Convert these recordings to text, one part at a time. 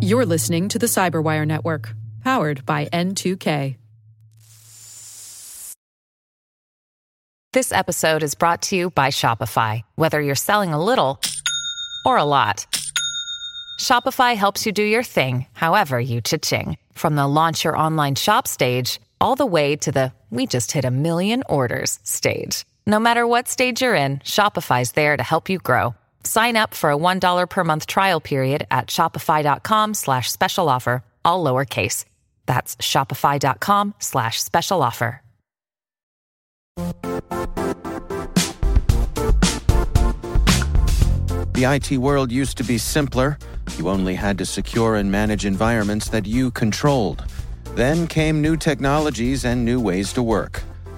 You're listening to the Cyberwire Network, powered by N2K. This episode is brought to you by Shopify. Whether you're selling a little or a lot, Shopify helps you do your thing, however you cha-ching. From the launch your online shop stage, all the way to the we just hit a million orders stage. No matter what stage you're in, Shopify's there to help you grow. Sign up for a $1 per month trial period at shopify.com slash special offer, all lowercase. That's shopify.com slash special offer. The IT world used to be simpler. You only had to secure and manage environments that you controlled. Then came new technologies and new ways to work.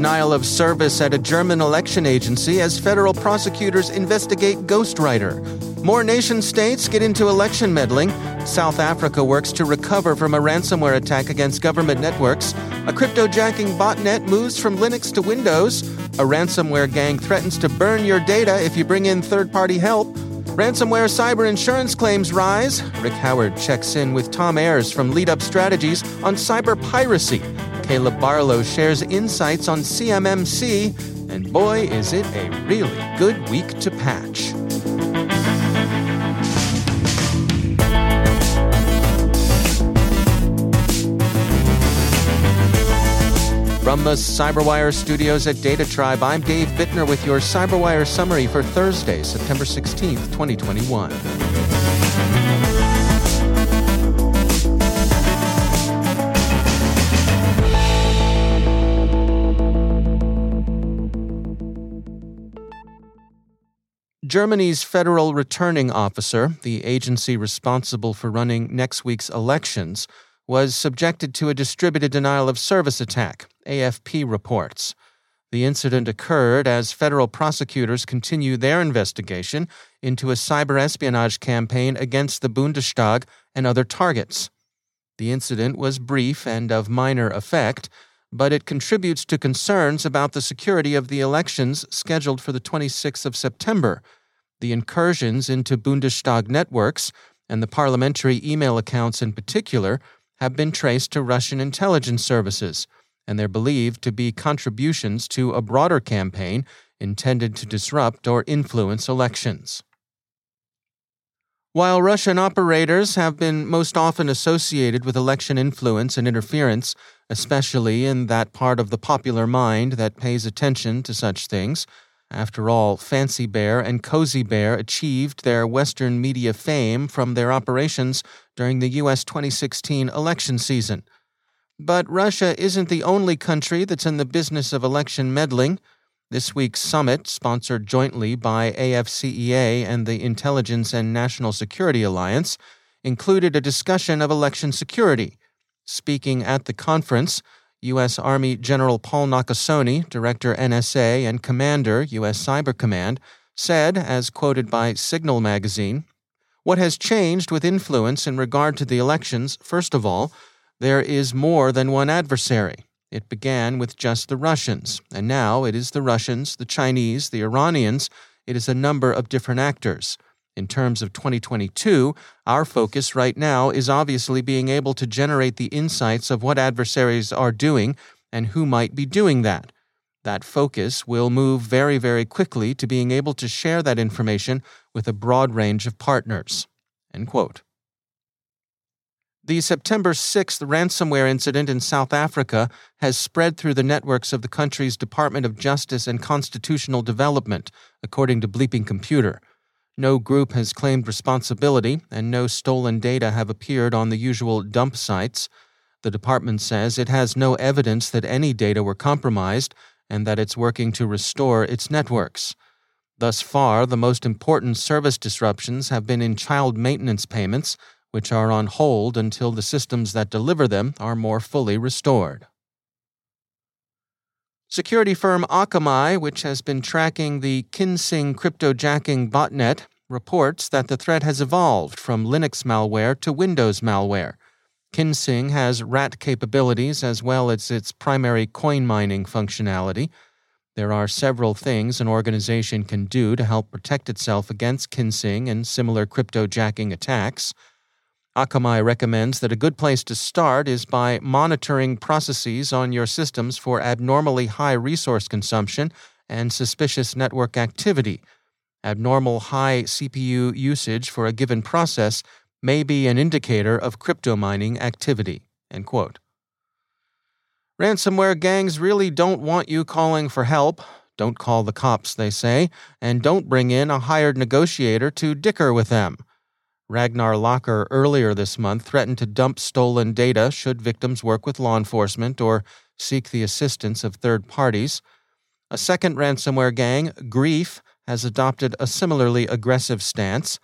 Denial of service at a German election agency as federal prosecutors investigate ghostwriter. More nation states get into election meddling. South Africa works to recover from a ransomware attack against government networks. A cryptojacking botnet moves from Linux to Windows. A ransomware gang threatens to burn your data if you bring in third party help. Ransomware cyber insurance claims rise. Rick Howard checks in with Tom Ayres from Lead Up Strategies on cyber piracy. Caleb Barlow shares insights on CMMC, and boy, is it a really good week to patch. From the Cyberwire studios at Data Tribe, I'm Dave Bittner with your Cyberwire summary for Thursday, September 16th, 2021. Germany's Federal Returning Officer, the agency responsible for running next week's elections, was subjected to a distributed denial of service attack, AFP reports. The incident occurred as federal prosecutors continue their investigation into a cyber espionage campaign against the Bundestag and other targets. The incident was brief and of minor effect, but it contributes to concerns about the security of the elections scheduled for the 26th of September the incursions into Bundestag networks, and the parliamentary email accounts in particular, have been traced to Russian intelligence services, and they're believed to be contributions to a broader campaign intended to disrupt or influence elections. While Russian operators have been most often associated with election influence and interference, especially in that part of the popular mind that pays attention to such things, after all, Fancy Bear and Cozy Bear achieved their Western media fame from their operations during the U.S. 2016 election season. But Russia isn't the only country that's in the business of election meddling. This week's summit, sponsored jointly by AFCEA and the Intelligence and National Security Alliance, included a discussion of election security. Speaking at the conference, U.S. Army General Paul Nakasone, Director NSA and Commander U.S. Cyber Command, said, as quoted by Signal magazine, What has changed with influence in regard to the elections, first of all, there is more than one adversary. It began with just the Russians, and now it is the Russians, the Chinese, the Iranians, it is a number of different actors. In terms of 2022, our focus right now is obviously being able to generate the insights of what adversaries are doing and who might be doing that. That focus will move very, very quickly to being able to share that information with a broad range of partners. The September 6th ransomware incident in South Africa has spread through the networks of the country's Department of Justice and Constitutional Development, according to Bleeping Computer. No group has claimed responsibility, and no stolen data have appeared on the usual dump sites. The department says it has no evidence that any data were compromised and that it's working to restore its networks. Thus far, the most important service disruptions have been in child maintenance payments, which are on hold until the systems that deliver them are more fully restored. Security firm Akamai, which has been tracking the Kinsing cryptojacking botnet, reports that the threat has evolved from Linux malware to Windows malware. Kinsing has rat capabilities as well as its primary coin mining functionality. There are several things an organization can do to help protect itself against Kinsing and similar cryptojacking attacks. Akamai recommends that a good place to start is by monitoring processes on your systems for abnormally high resource consumption and suspicious network activity. Abnormal high CPU usage for a given process may be an indicator of crypto mining activity. Ransomware gangs really don't want you calling for help. Don't call the cops, they say, and don't bring in a hired negotiator to dicker with them. Ragnar Locker earlier this month threatened to dump stolen data should victims work with law enforcement or seek the assistance of third parties. A second ransomware gang, Grief, has adopted a similarly aggressive stance.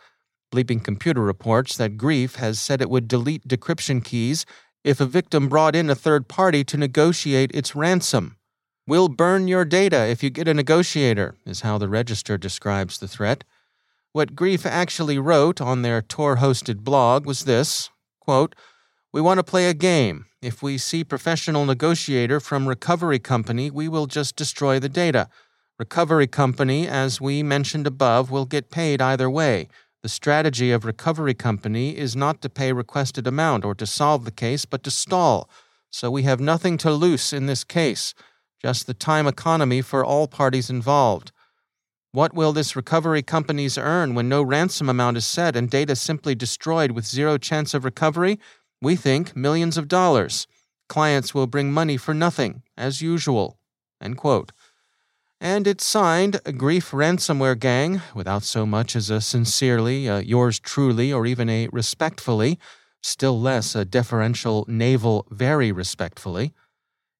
Bleeping Computer reports that Grief has said it would delete decryption keys if a victim brought in a third party to negotiate its ransom. We'll burn your data if you get a negotiator, is how the Register describes the threat. What Grief actually wrote on their Tor hosted blog was this quote, We want to play a game. If we see professional negotiator from recovery company, we will just destroy the data. Recovery company, as we mentioned above, will get paid either way. The strategy of recovery company is not to pay requested amount or to solve the case, but to stall. So we have nothing to lose in this case, just the time economy for all parties involved. What will this recovery companies earn when no ransom amount is set and data simply destroyed with zero chance of recovery? We think millions of dollars. Clients will bring money for nothing, as usual. And it's signed a Grief Ransomware Gang, without so much as a sincerely, a yours truly, or even a respectfully, still less a deferential naval very respectfully.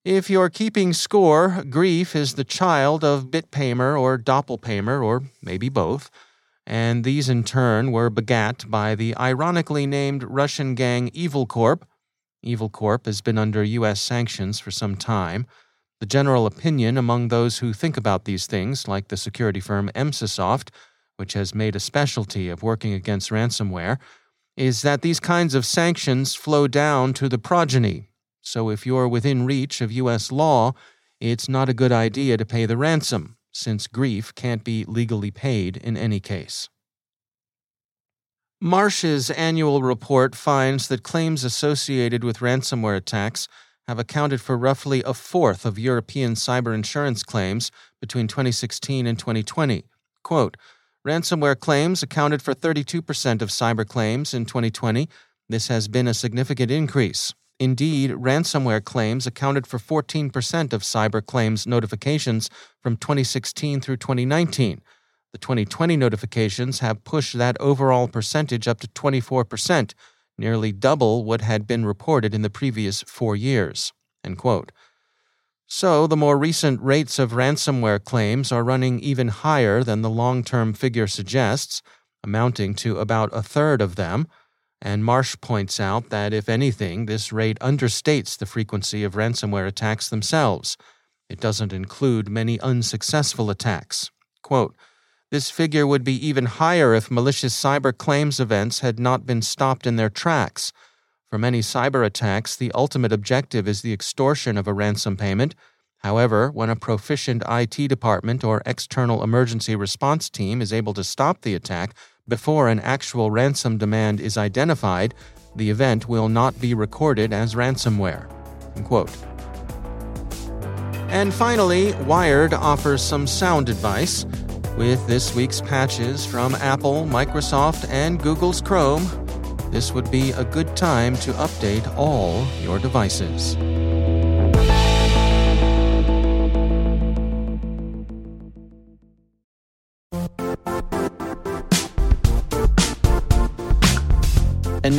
If you're keeping score, grief is the child of Bitpaymer or Doppelpaymer, or maybe both, and these in turn were begat by the ironically named Russian gang Evil Corp. Evil Corp has been under U.S. sanctions for some time. The general opinion among those who think about these things, like the security firm Emsisoft, which has made a specialty of working against ransomware, is that these kinds of sanctions flow down to the progeny, so if you're within reach of U.S. law, it's not a good idea to pay the ransom, since grief can't be legally paid in any case. Marsh's annual report finds that claims associated with ransomware attacks have accounted for roughly a fourth of European cyber insurance claims between 2016 and 2020. Quote, Ransomware claims accounted for 32% of cyber claims in 2020. This has been a significant increase. Indeed, ransomware claims accounted for 14% of cyber claims notifications from 2016 through 2019. The 2020 notifications have pushed that overall percentage up to 24%, nearly double what had been reported in the previous four years. So, the more recent rates of ransomware claims are running even higher than the long term figure suggests, amounting to about a third of them. And Marsh points out that, if anything, this rate understates the frequency of ransomware attacks themselves. It doesn't include many unsuccessful attacks. Quote, this figure would be even higher if malicious cyber claims events had not been stopped in their tracks. For many cyber attacks, the ultimate objective is the extortion of a ransom payment. However, when a proficient IT department or external emergency response team is able to stop the attack before an actual ransom demand is identified, the event will not be recorded as ransomware. Quote. And finally, Wired offers some sound advice. With this week's patches from Apple, Microsoft, and Google's Chrome, this would be a good time to update all your devices.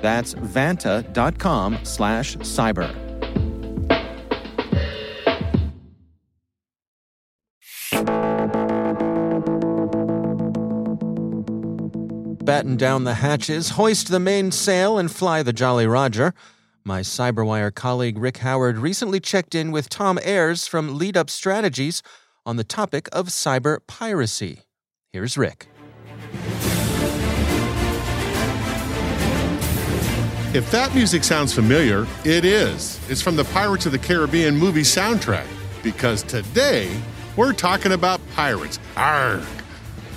That's vanta.com slash cyber. Batten down the hatches, hoist the mainsail, and fly the Jolly Roger. My Cyberwire colleague Rick Howard recently checked in with Tom Ayres from Lead Up Strategies on the topic of cyber piracy. Here's Rick. If that music sounds familiar, it is. It's from the Pirates of the Caribbean movie soundtrack. Because today, we're talking about pirates. Arrgh.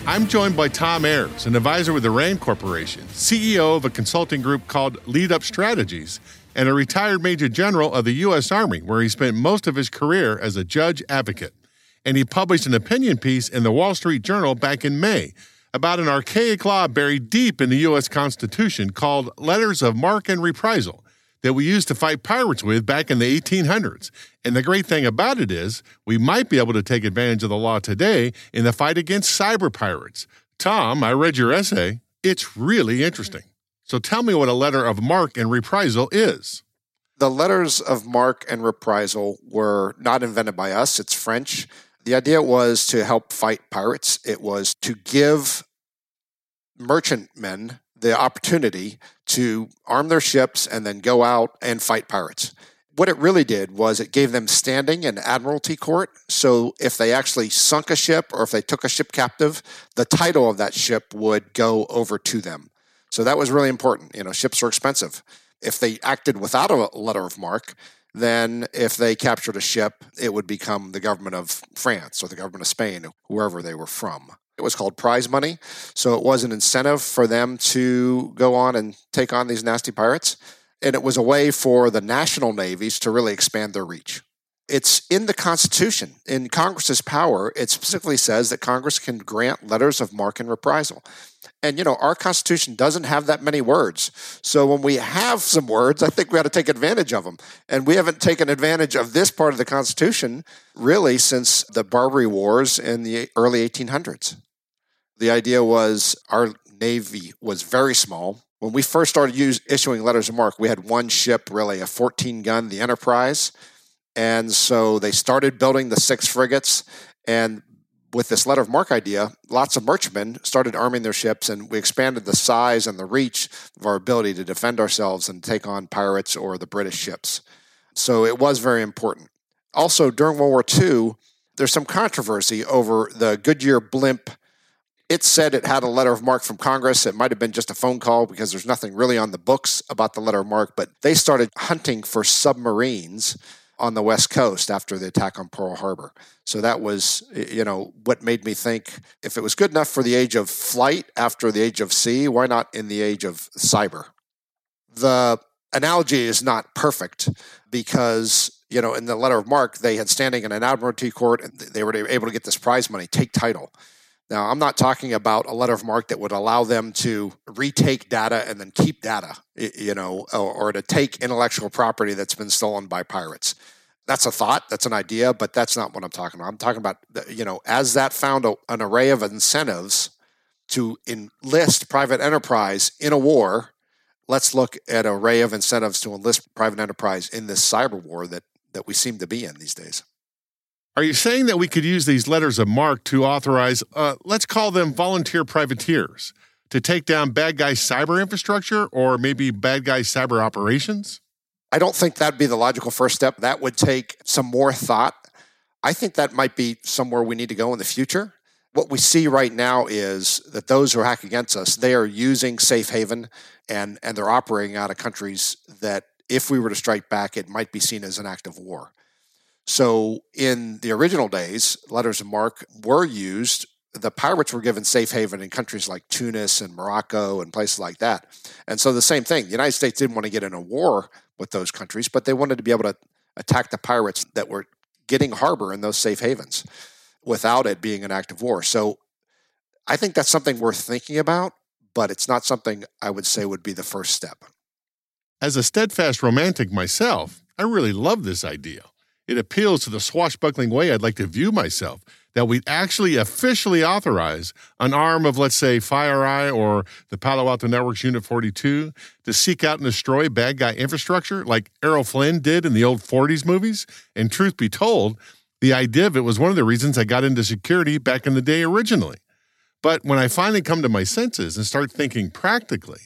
I'm joined by Tom Ayres, an advisor with the RAND Corporation, CEO of a consulting group called Lead Up Strategies, and a retired Major General of the U.S. Army, where he spent most of his career as a judge advocate. And he published an opinion piece in the Wall Street Journal back in May about an archaic law buried deep in the U.S. Constitution called Letters of Marque and Reprisal that we used to fight pirates with back in the 1800s. And the great thing about it is, we might be able to take advantage of the law today in the fight against cyber pirates. Tom, I read your essay. It's really interesting. So tell me what a letter of marque and reprisal is. The letters of marque and reprisal were not invented by us, it's French. The idea was to help fight pirates. It was to give merchantmen the opportunity to arm their ships and then go out and fight pirates. What it really did was it gave them standing in admiralty court. So if they actually sunk a ship or if they took a ship captive, the title of that ship would go over to them. So that was really important. You know, ships are expensive. If they acted without a letter of marque, then if they captured a ship, it would become the government of France or the government of Spain, wherever they were from. It was called prize money. So it was an incentive for them to go on and take on these nasty pirates. And it was a way for the national navies to really expand their reach. It's in the Constitution. In Congress's power, it specifically says that Congress can grant letters of marque and reprisal. And, you know, our Constitution doesn't have that many words. So when we have some words, I think we ought to take advantage of them. And we haven't taken advantage of this part of the Constitution really since the Barbary Wars in the early 1800s. The idea was our Navy was very small. When we first started use, issuing letters of marque, we had one ship, really, a 14 gun, the Enterprise. And so they started building the six frigates. And with this letter of marque idea, lots of merchantmen started arming their ships, and we expanded the size and the reach of our ability to defend ourselves and take on pirates or the British ships. So it was very important. Also, during World War II, there's some controversy over the Goodyear blimp it said it had a letter of marque from Congress. It might have been just a phone call because there's nothing really on the books about the letter of marque, but they started hunting for submarines on the West Coast after the attack on Pearl Harbor. So that was, you know, what made me think if it was good enough for the age of flight after the age of sea, why not in the age of cyber? The analogy is not perfect because you know in the letter of marque they had standing in an admiralty court and they were able to get this prize money take title now, I'm not talking about a letter of marque that would allow them to retake data and then keep data, you know, or, to take intellectual property that's been stolen by pirates. That's a thought, that's an idea, but that's not what I'm talking about. I'm talking about, you know, as that found a, an array of incentives to enlist private enterprise in a war, let's look at an array of incentives to enlist private enterprise in this cyber war that, that we seem to be in these days. Are you saying that we could use these letters of mark to authorize, uh, let's call them volunteer privateers, to take down bad guy cyber infrastructure or maybe bad guy cyber operations? I don't think that'd be the logical first step. That would take some more thought. I think that might be somewhere we need to go in the future. What we see right now is that those who hack against us, they are using safe haven and, and they're operating out of countries that if we were to strike back, it might be seen as an act of war. So in the original days, letters of marque were used. The pirates were given safe haven in countries like Tunis and Morocco and places like that. And so the same thing, the United States didn't want to get in a war with those countries, but they wanted to be able to attack the pirates that were getting harbor in those safe havens without it being an act of war. So I think that's something worth thinking about, but it's not something I would say would be the first step. As a steadfast romantic myself, I really love this idea. It appeals to the swashbuckling way I'd like to view myself that we'd actually officially authorize an arm of, let's say, FireEye or the Palo Alto Networks Unit 42 to seek out and destroy bad guy infrastructure like Errol Flynn did in the old 40s movies. And truth be told, the idea of it was one of the reasons I got into security back in the day originally. But when I finally come to my senses and start thinking practically,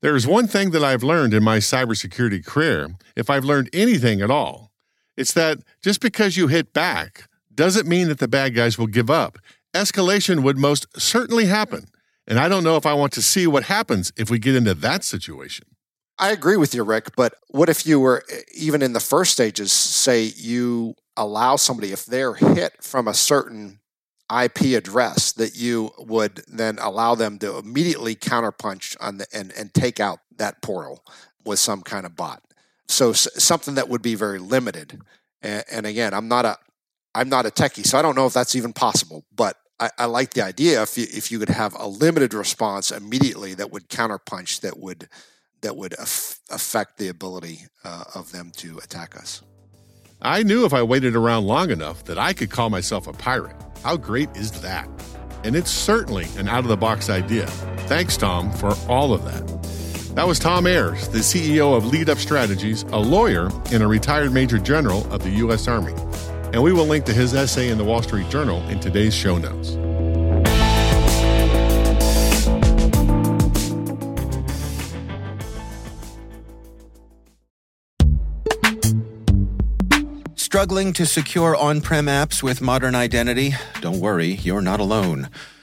there is one thing that I've learned in my cybersecurity career, if I've learned anything at all, it's that just because you hit back doesn't mean that the bad guys will give up. Escalation would most certainly happen. And I don't know if I want to see what happens if we get into that situation. I agree with you, Rick. But what if you were, eh, even in the first stages, say you allow somebody, if they're hit from a certain IP address, that you would then allow them to immediately counterpunch on the, and, and take out that portal with some kind of bot. So something that would be very limited. And, and again, I'm not a I'm not a techie, so I don't know if that's even possible. But I, I like the idea if you, if you could have a limited response immediately that would counterpunch that would that would af- affect the ability uh, of them to attack us. I knew if I waited around long enough that I could call myself a pirate. How great is that? And it's certainly an out of the box idea. Thanks, Tom, for all of that. That was Tom Ayres, the CEO of Lead Up Strategies, a lawyer and a retired Major General of the U.S. Army. And we will link to his essay in the Wall Street Journal in today's show notes. Struggling to secure on prem apps with modern identity? Don't worry, you're not alone.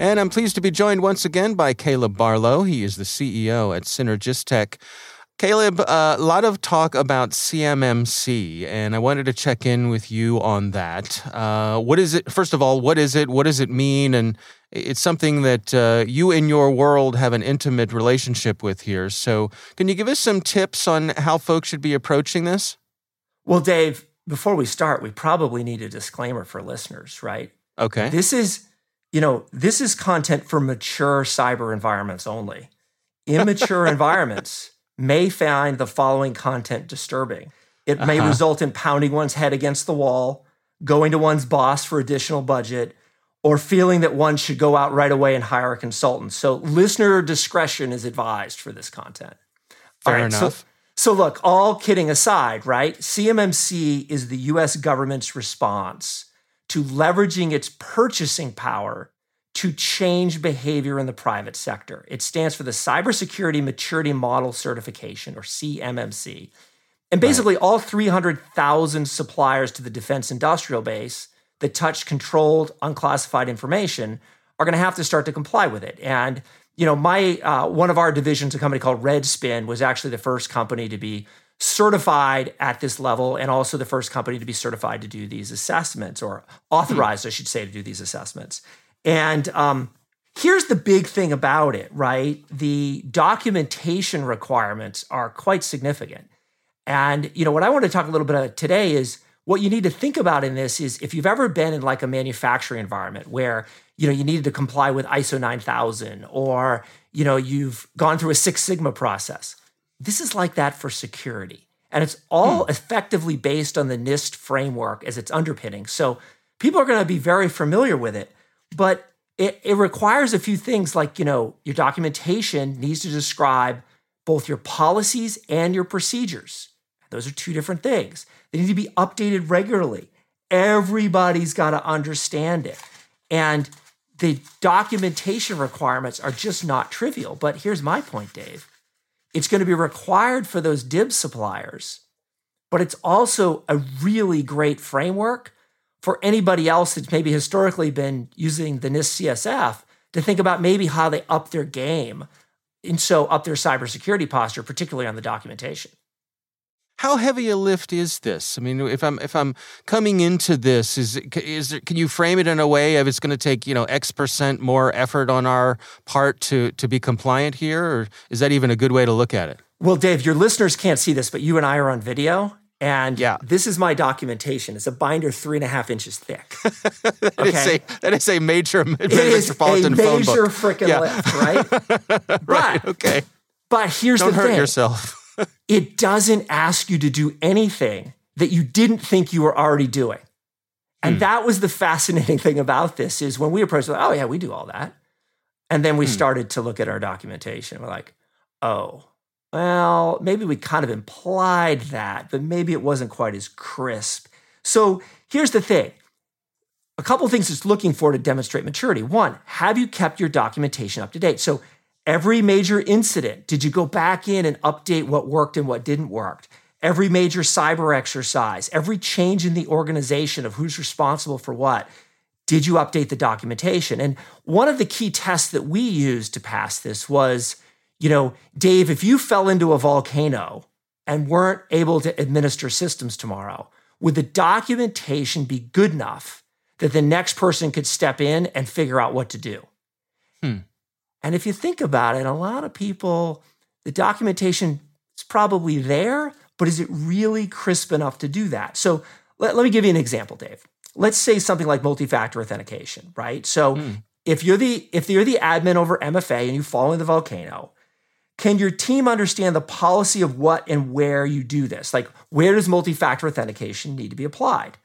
And I'm pleased to be joined once again by Caleb Barlow. He is the CEO at CynergisTek. Caleb, uh, a lot of talk about CMMC, and I wanted to check in with you on that. Uh, what is it? First of all, what is it? What does it mean? And it's something that uh, you in your world have an intimate relationship with here. So, can you give us some tips on how folks should be approaching this? Well, Dave, before we start, we probably need a disclaimer for listeners, right? Okay. This is you know, this is content for mature cyber environments only. Immature environments may find the following content disturbing. It may uh-huh. result in pounding one's head against the wall, going to one's boss for additional budget, or feeling that one should go out right away and hire a consultant. So, listener discretion is advised for this content. Fair enough. So, So, look, all kidding aside, right? CMMC is the US government's response to leveraging its purchasing power to change behavior in the private sector. It stands for the Cybersecurity Maturity Model Certification, or CMMC. And basically, right. all 300,000 suppliers to the defense industrial base that touch controlled, unclassified information are going to have to start to comply with it. And you know, my uh, one of our divisions, a company called Redspin, was actually the first company to be certified at this level, and also the first company to be certified to do these assessments, or authorized, I should say, to do these assessments. And um, here's the big thing about it, right? The documentation requirements are quite significant. And you know what I want to talk a little bit about today is what you need to think about in this is if you've ever been in like a manufacturing environment where you know you needed to comply with ISO 9000 or you know you've gone through a Six Sigma process. This is like that for security. And it's all hmm. effectively based on the NIST framework as its underpinning. So people are going to be very familiar with it, but it, it requires a few things like, you know, your documentation needs to describe both your policies and your procedures. Those are two different things. They need to be updated regularly. Everybody's got to understand it. And the documentation requirements are just not trivial. But here's my point, Dave it's going to be required for those DIB suppliers, but it's also a really great framework for anybody else that's maybe historically been using the NIST CSF to think about maybe how they up their game and so up their cybersecurity posture, particularly on the documentation how heavy a lift is this? I mean, if I'm if I'm coming into this, is is there, can you frame it in a way of it's going to take you know X percent more effort on our part to to be compliant here, or is that even a good way to look at it? Well, Dave, your listeners can't see this, but you and I are on video, and yeah. this is my documentation. It's a binder three and a half inches thick. that, okay? is a, that is a major it metropolitan is a major freaking yeah. lift, right? right. But, okay. But here's Don't the hurt thing. yourself it doesn't ask you to do anything that you didn't think you were already doing. And mm. that was the fascinating thing about this is when we approached, like, oh yeah, we do all that. And then we mm. started to look at our documentation. We're like, oh, well, maybe we kind of implied that, but maybe it wasn't quite as crisp. So here's the thing. A couple things it's looking for to demonstrate maturity. One, have you kept your documentation up to date? So Every major incident, did you go back in and update what worked and what didn't work? Every major cyber exercise, every change in the organization of who's responsible for what, did you update the documentation? And one of the key tests that we used to pass this was, you know, Dave, if you fell into a volcano and weren't able to administer systems tomorrow, would the documentation be good enough that the next person could step in and figure out what to do? Hmm. And if you think about it, a lot of people, the documentation is probably there, but is it really crisp enough to do that? So let, let me give you an example, Dave. Let's say something like multi-factor authentication, right? So mm. if you're the if you're the admin over MFA and you fall in the volcano, can your team understand the policy of what and where you do this? Like where does multi-factor authentication need to be applied?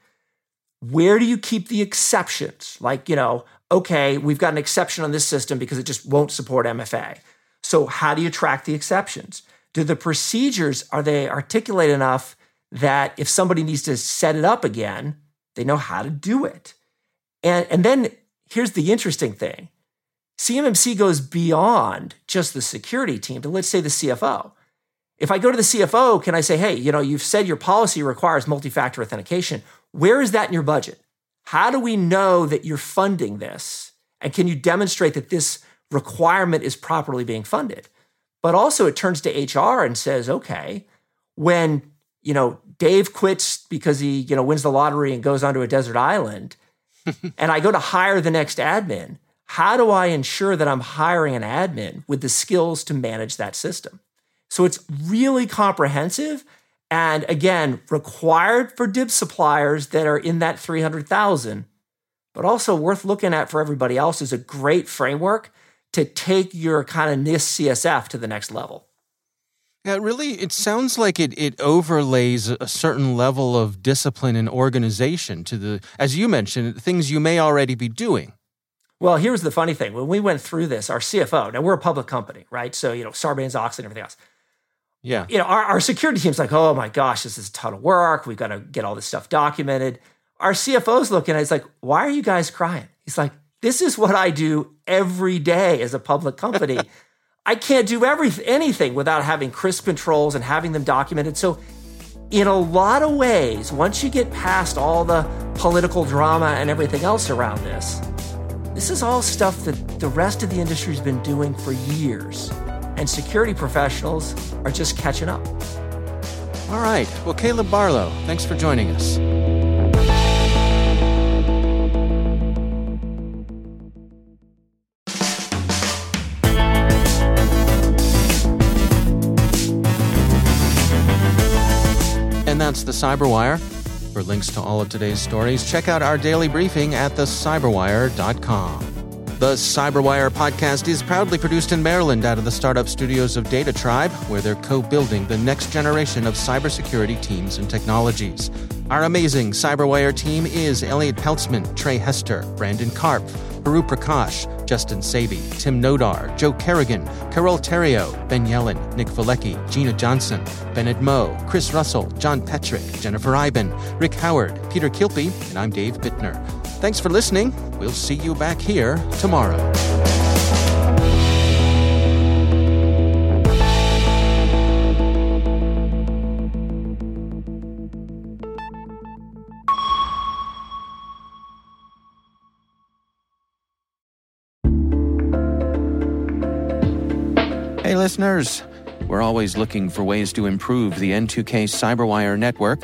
Where do you keep the exceptions? Like, you know, okay, we've got an exception on this system because it just won't support MFA. So how do you track the exceptions? Do the procedures are they articulate enough that if somebody needs to set it up again, they know how to do it? And and then here's the interesting thing. CMMC goes beyond just the security team to let's say the CFO. If I go to the CFO, can I say, hey, you know, you've said your policy requires multi-factor authentication. Where is that in your budget? How do we know that you're funding this? And can you demonstrate that this requirement is properly being funded? But also it turns to HR and says, okay, when, you know, Dave quits because he, you know, wins the lottery and goes onto a desert island, and I go to hire the next admin, how do I ensure that I'm hiring an admin with the skills to manage that system? So it's really comprehensive and again, required for DIB suppliers that are in that 300,000, but also worth looking at for everybody else is a great framework to take your kind of NIST CSF to the next level. Yeah, really, it sounds like it, it overlays a certain level of discipline and organization to the, as you mentioned, things you may already be doing. Well, here's the funny thing. When we went through this, our CFO, now we're a public company, right? So, you know, Sarbanes Oxley and everything else Yeah. You know, our, our security team's like, oh my gosh, this is a ton of work. We've got to get all this stuff documented. Our CFO's looking at it, he's like, why are you guys crying? He's like, this is what I do every day as a public company. I can't do everything, anything without having crisp controls and having them documented. So, in a lot of ways, once you get past all the political drama and everything else around this, this is all stuff that the rest of the industry has been doing for years and security professionals are just catching up. All right. Well, Caleb Barlow, thanks for joining us. And that's the Cyberwire. For links to all of today's stories, check out our daily briefing at thecyberwire.com. The Cyberwire podcast is proudly produced in Maryland out of the startup studios of Data Tribe, where they're co building the next generation of cybersecurity teams and technologies. Our amazing Cyberwire team is Elliot Peltzman, Trey Hester, Brandon Karpf, Puru Prakash, Justin Sabie, Tim Nodar, Joe Carrigan, Carole Theriault, Ben Yelin, Nick Veliky, Gina Johnson, Bennett Moe, Chris Russell, John Petrik, Jennifer Eiben, Rick Howard, Peter Kilpe, and I'm Dave Bittner. Thanks for listening. We'll see you back here tomorrow. Hey, listeners. We're always looking for ways to improve the N2K Cyberwire network